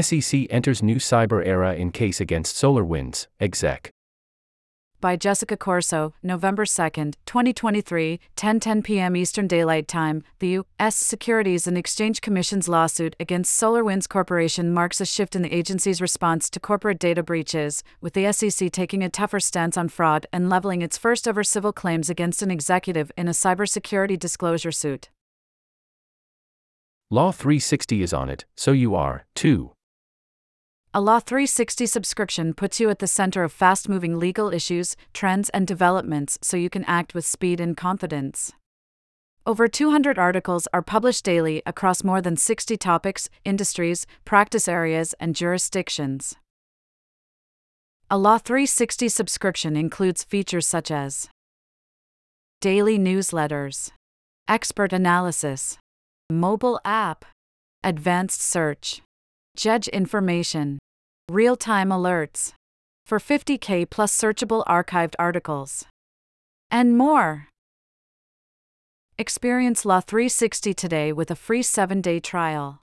SEC enters new cyber era in case against SolarWinds, exec. By Jessica Corso, November 2, 2023, 10:10 p.m. Eastern Daylight Time. The U.S. Securities and Exchange Commission's lawsuit against SolarWinds Corporation marks a shift in the agency's response to corporate data breaches, with the SEC taking a tougher stance on fraud and leveling its first-ever civil claims against an executive in a cybersecurity disclosure suit. Law 360 is on it, so you are, too. A Law 360 subscription puts you at the center of fast moving legal issues, trends, and developments so you can act with speed and confidence. Over 200 articles are published daily across more than 60 topics, industries, practice areas, and jurisdictions. A Law 360 subscription includes features such as daily newsletters, expert analysis, mobile app, advanced search, judge information, real time alerts for 50k plus searchable archived articles, and more. Experience Law 360 today with a free 7 day trial.